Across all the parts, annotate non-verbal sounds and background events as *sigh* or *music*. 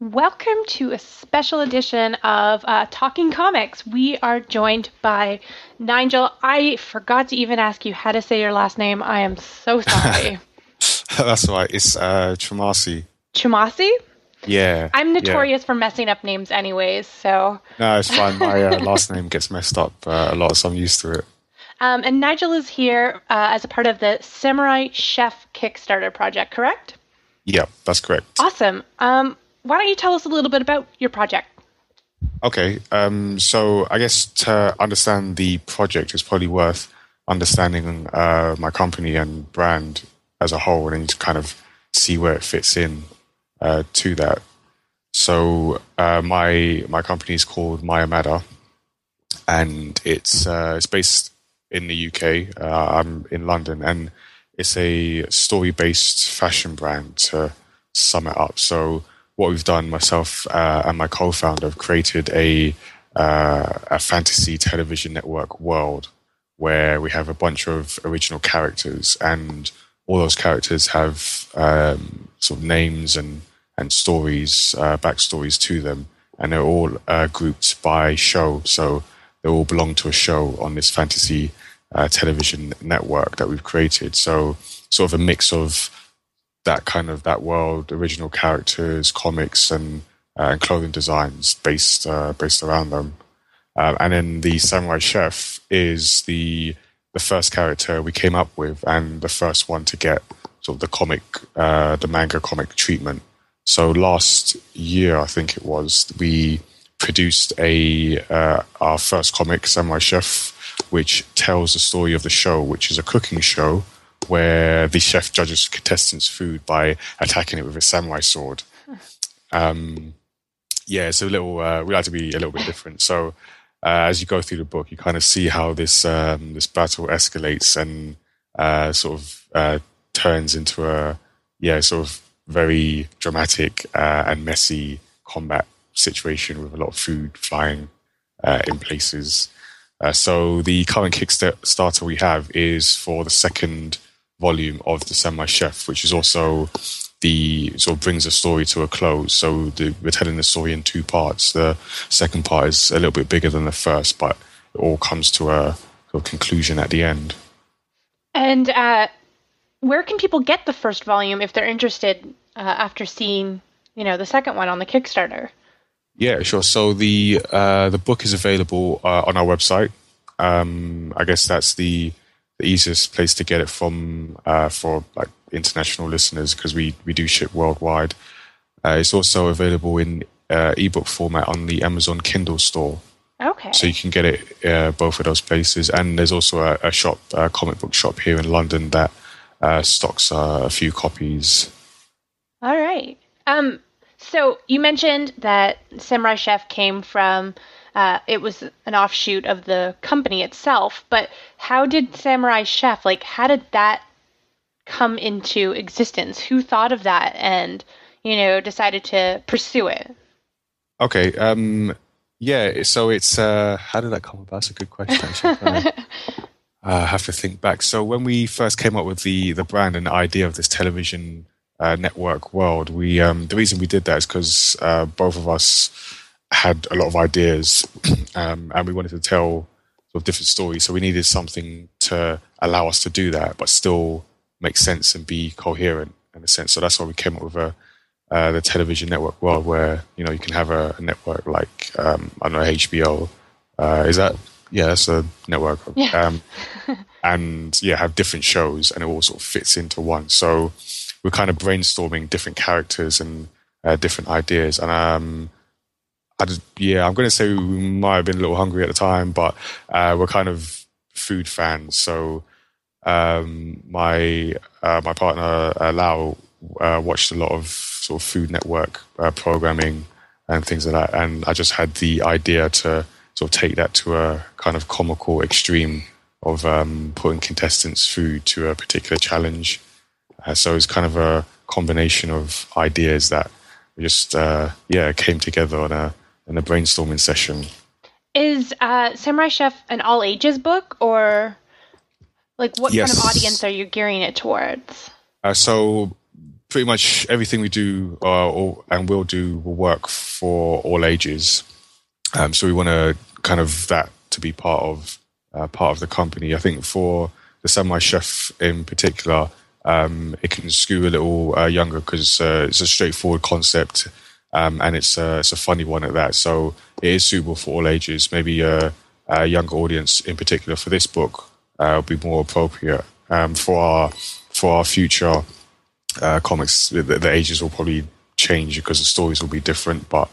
Welcome to a special edition of uh, Talking Comics. We are joined by Nigel. I forgot to even ask you how to say your last name. I am so *laughs* sorry. That's right. It's uh, Twumasi. Twumasi? Yeah. I'm notorious yeah. for messing up names, anyways. So no, it's fine. My uh, *laughs* last name gets messed up uh, a lot, so I'm used to it. Um, and Nigel is here uh, as a part of the Samurai Chef Kickstarter project, correct? Yeah, that's correct. Awesome. Um, why don't you tell us a little bit about your project? Okay, um, so I guess to understand the project is probably worth understanding uh, my company and brand as a whole, and to kind of see where it fits in uh, to that. So uh, my my company is called Mayamada, and it's uh, it's based in the UK. Uh, I'm in London, and it's a story based fashion brand to sum it up. So what we've done, myself uh, and my co-founder, have created a uh, a fantasy television network world where we have a bunch of original characters, and all those characters have um, sort of names and and stories, uh, backstories to them, and they're all uh, grouped by show. So they all belong to a show on this fantasy uh, television network that we've created. So sort of a mix of that kind of that world, original characters, comics, and uh, and clothing designs based uh, based around them. Um, and then the samurai chef is the the first character we came up with, and the first one to get sort of the comic, uh, the manga comic treatment. So last year, I think it was, we produced a uh, our first comic, Samurai Chef, which tells the story of the show, which is a cooking show where the chef judges contestants' food by attacking it with a samurai sword. *laughs* Um, yeah, so a little. Uh, we like to be a little bit different. So uh, as you go through the book, you kind of see how this um, this battle escalates and uh, sort of uh, turns into a yeah, sort of very dramatic uh, and messy combat situation with a lot of food flying uh, in places. so the current Kickstarter we have is for the second volume of the Samurai Chef, which is also the sort of brings the story to a close. So the, we're telling the story in two parts. The second part is a little bit bigger than the first, but it all comes to a sort of conclusion at the end. And uh, where can people get the first volume if they're interested uh, after seeing, you know, the second one on the Kickstarter? Yeah, sure. So the uh, the book is available uh, on our website. Um, I guess that's the the easiest place to get it from uh, for like international listeners because we we do ship worldwide. Uh, it's also available in uh, ebook format on the Amazon Kindle store. Okay. So you can get it uh, both of those places, and there's also a, a shop, a comic book shop here in London that uh, stocks uh, a few copies. All right. Um. So you mentioned that Samurai Chef came from uh, it was an offshoot of the company itself. But how did Samurai Chef, like, how did that come into existence? Who thought of that and, you know, decided to pursue it? Okay. Um, yeah. So it's, uh, how did that come about? That's a good question, actually. I *laughs* have to think back. So when we first came up with the, the brand and the idea of this television uh, network world, we um, the reason we did that is because uh, both of us had a lot of ideas, um, and we wanted to tell sort of different stories. So we needed something to allow us to do that, but still make sense and be coherent in a sense. So that's why we came up with a, uh, the television network world, where you know you can have a, a network like um, I don't know HBO. Uh, is that yeah? That's a network. Yeah. Um, and yeah, have different shows, and it all sort of fits into one. So we're kind of brainstorming different characters and uh, different ideas, and um, I just, yeah, I'm going to say we might have been a little hungry at the time, but uh, we're kind of food fans. So um, my uh, my partner uh, Lau uh, watched a lot of sort of Food Network uh, programming and things like that, and I just had the idea to sort of take that to a kind of comical extreme of um, putting contestants' food to a particular challenge. Uh, so it's kind of a combination of ideas that just yeah came together on a in a brainstorming session. Is uh, Samurai Chef an all ages book, or like what yes. kind of audience are you gearing it towards? Uh, so pretty much everything we do uh, or, and will do will work for all ages. Um, so we want to kind of that to be part of uh, part of the company. I think for the Samurai Chef in particular, um, it can skew a little uh, younger because uh, it's a straightforward concept um, and it's a, it's a funny one at that. So it is suitable for all ages. Maybe a, a younger audience in particular for this book uh, will be more appropriate um, for our for our future uh, comics. The, the ages will probably change because the stories will be different, but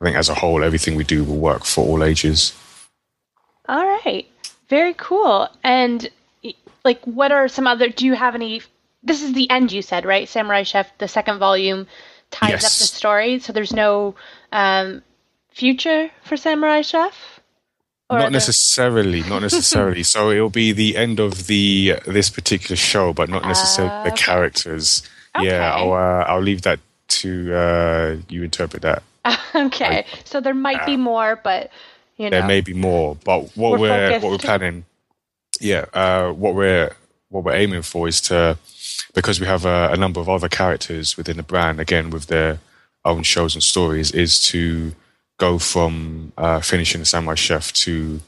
I think as a whole, everything we do will work for all ages. All right. Very cool. And like what are some other do you have any this is the end you said, right? Samurai Chef, the second volume ties yes. up the story, so there's no um, future for Samurai Chef? Or not necessarily, not *laughs* necessarily. so it'll be the end of the this particular show, but not necessarily uh, the characters. Okay. Yeah, I'll uh, I'll leave that to uh, you interpret that. *laughs* okay, like, so there might be more, but you know, there may be more. But what we're, we're what we're planning, yeah, uh, what we're what we're aiming for is to because we have a, a, number of other characters within the brand, again with their own shows and stories, is to go from uh, finishing the Samurai Chef to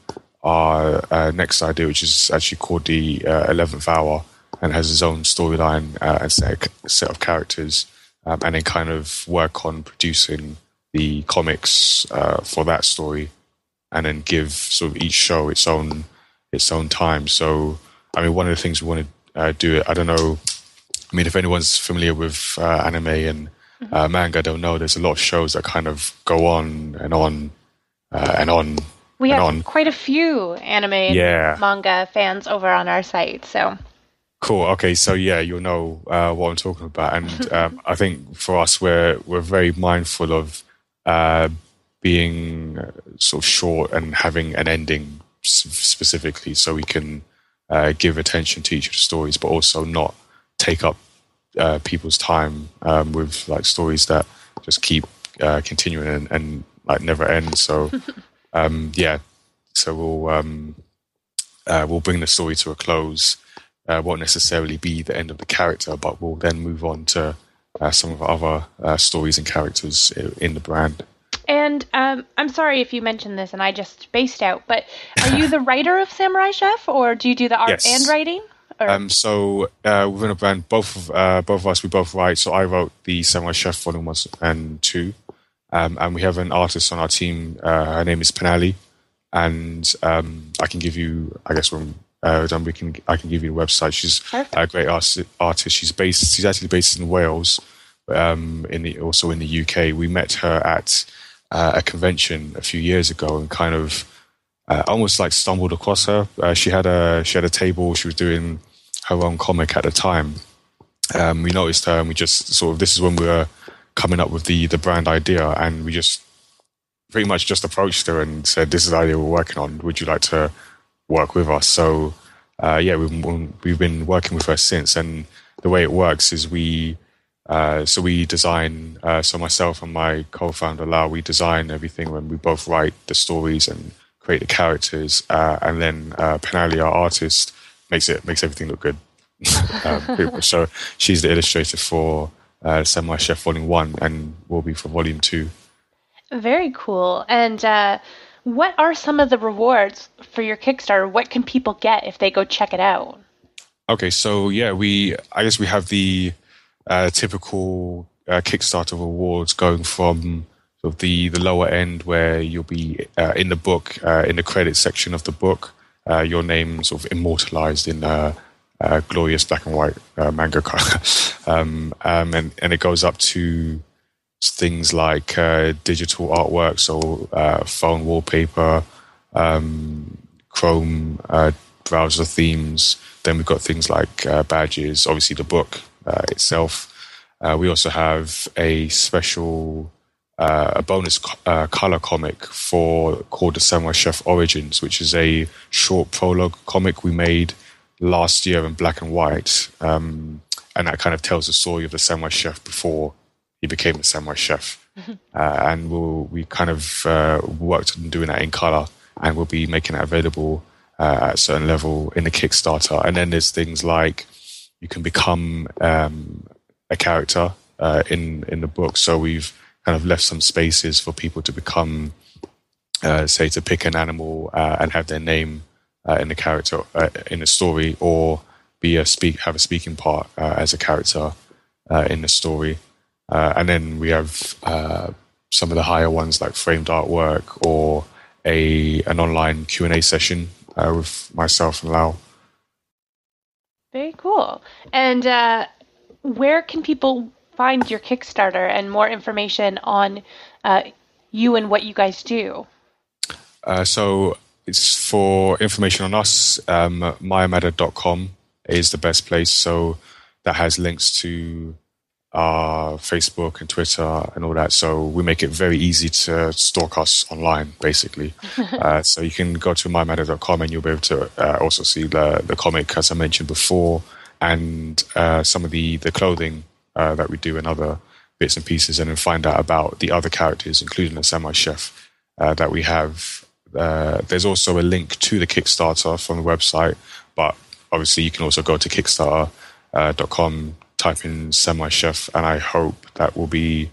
our uh, next idea, which is actually called the uh, Eleventh Hour, and has its own storyline uh, and set, set of characters, um, and then kind of work on producing the comics uh, for that story, and then give sort of each show its own its own time. So, I mean, one of the things we want to uh, do, I don't know I mean, if anyone's familiar with uh, anime and uh, manga, they'll know there's a lot of shows that kind of go on and on uh, and on. We and have on. quite a few anime yeah. manga fans over on our site, so. Cool. Okay, so yeah, you'll know uh, what I'm talking about, and um, *laughs* I think for us, we're we're very mindful of uh, being sort of short and having an ending specifically, so we can give attention to each of the stories, but also not take up uh, people's time um, with like stories that just keep uh, continuing and, and, like never end. So *laughs* um, yeah, so we'll um, uh, we'll bring the story to a close. Uh, won't necessarily be the end of the character, but we'll then move on to uh, some of the other uh, stories and characters in the brand. And um, I'm sorry if you mentioned this and I just spaced out, but are you the *laughs* writer of Samurai Chef, or do you do the art yes. and writing? Um, so uh, within a band, both of uh, both of us, we both write. So I wrote the Samurai Chef Volume One and Two, um, and we have an artist on our team. Uh, her name is Penali, and um, I can give you, I guess, when uh, done, we can I can give you the website. She's Perfect. a great artist. She's based. She's actually based in Wales, um, in the also in the UK. We met her at uh, a convention a few years ago, and kind of uh, almost like stumbled across her. Uh, she had a she had a table. She was doing her own comic at the time. Um, we noticed her, and we just sort of this is when we were coming up with the the brand idea, and we just pretty much just approached her and said, "This is the idea we're working on. Would you like to work with us?" So uh, yeah, we've we've been working with her since, and the way it works is we. Uh, so we design. Uh, so myself and my co-founder Lau, we design everything when we both write the stories and create the characters, uh, and then uh, Penali, our artist, makes it makes everything look good. *laughs* um, so she's the illustrator for uh, Samurai Chef Volume One, and will be for Volume Two. Very cool. And uh, what are some of the rewards for your Kickstarter? What can people get if they go check it out? Okay, so yeah, we I guess we have the uh, typical uh, Kickstarter rewards going from of the the lower end where you'll be uh, in the book uh, in the credit section of the book. Uh, your name sort of immortalized in glorious black and white uh, manga color. *laughs* Um, um, and, and it goes up to things like uh, digital artwork so uh, phone wallpaper um, chrome browser themes. Then we've got things like badges obviously the book itself we also have a special uh, a bonus uh, color comic for called the Samurai Chef Origins, which is a short prologue comic we made last year in black and white, um, and that kind of tells the story of the Samurai Chef before he became the Samurai Chef. Mm-hmm. Uh, and we'll, we kind of uh, worked on doing that in color, and we'll be making it available uh, at a certain level in the Kickstarter. And then there's things like you can become um, a character uh, in in the book. So we've kind of left some spaces for people to become, uh, say, to pick an animal uh, and have their name uh, in the character uh, in the story, or be a speak have a speaking part uh, as a character in the story. and then we have some of the higher ones like framed artwork or a an online Q and A session with myself and Lau. Very cool. And uh, where can people find your Kickstarter and more information on uh, you and what you guys do? Uh, so it's for information on us. Um, mayamada.com is the best place. So that has links to our Facebook and Twitter and all that. So we make it very easy to stalk us online, basically. *laughs* uh, so you can go to mayamada.com and you'll be able to uh, also see the, the comic, as I mentioned before, and uh, some of the, the clothing uh, that we do and other bits and pieces, and then find out about the other characters, including the Samurai Chef uh, that we have. Uh, there's also a link to the Kickstarter from the website, but obviously you can also go to kickstarter.com type in Samurai Chef, and I hope that will be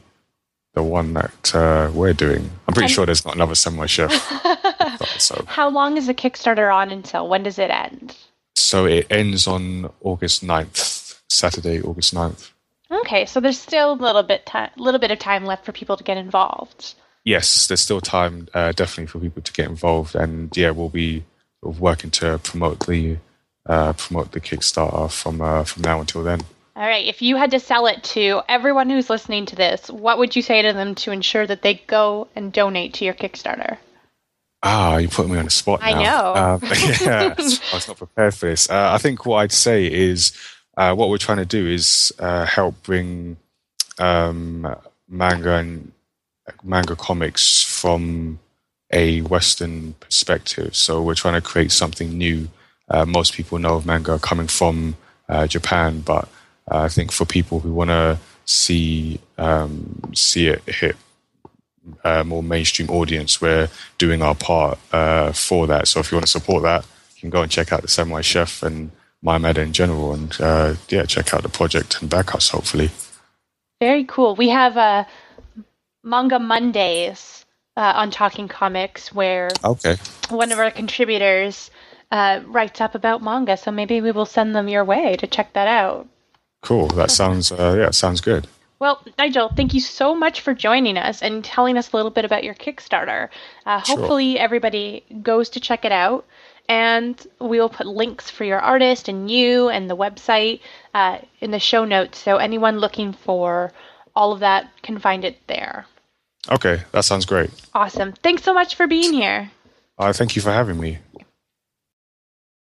the one that uh, we're doing. I'm pretty and sure there's not another Samurai Chef. *laughs* so. How long is the Kickstarter on until? When does it end? So it ends on August 9th, Saturday, August 9th. Okay, so there's still a little bit time, little bit of time left for people to get involved. Yes, there's still time, uh, definitely for people to get involved, and yeah, we'll be working to promote the uh, promote the Kickstarter from uh, from now until then. All right. If you had to sell it to everyone who's listening to this, what would you say to them to ensure that they go and donate to your Kickstarter? Ah, you put me on the spot. I know. Uh, *laughs* yeah, I was not prepared for this. Uh, I think what I'd say is uh, what we're trying to do is uh, help bring um, manga and manga comics from a Western perspective. So we're trying to create something new. Uh, most people know of manga coming from uh, Japan, but uh, I think for people who want to see um, see it hit a more mainstream audience, we're doing our part uh, for that. So if you want to support that, you can go and check out the Samurai Chef and Mayamada in general, and uh, yeah, check out the project and back us hopefully. Very cool. We have uh, Manga Mondays uh, on Talking Comics, where okay. one of our contributors uh, writes up about manga. So maybe we will send them your way to check that out. Cool. That sounds uh, yeah, sounds good. Well, Nigel, thank you so much for joining us and telling us a little bit about your Kickstarter. Uh, sure. Hopefully, everybody goes to check it out, and we will put links for your artist and you and the website uh, in the show notes, so anyone looking for all of that can find it there. Okay, that sounds great. Awesome. Thanks so much for being here. Uh, thank you for having me.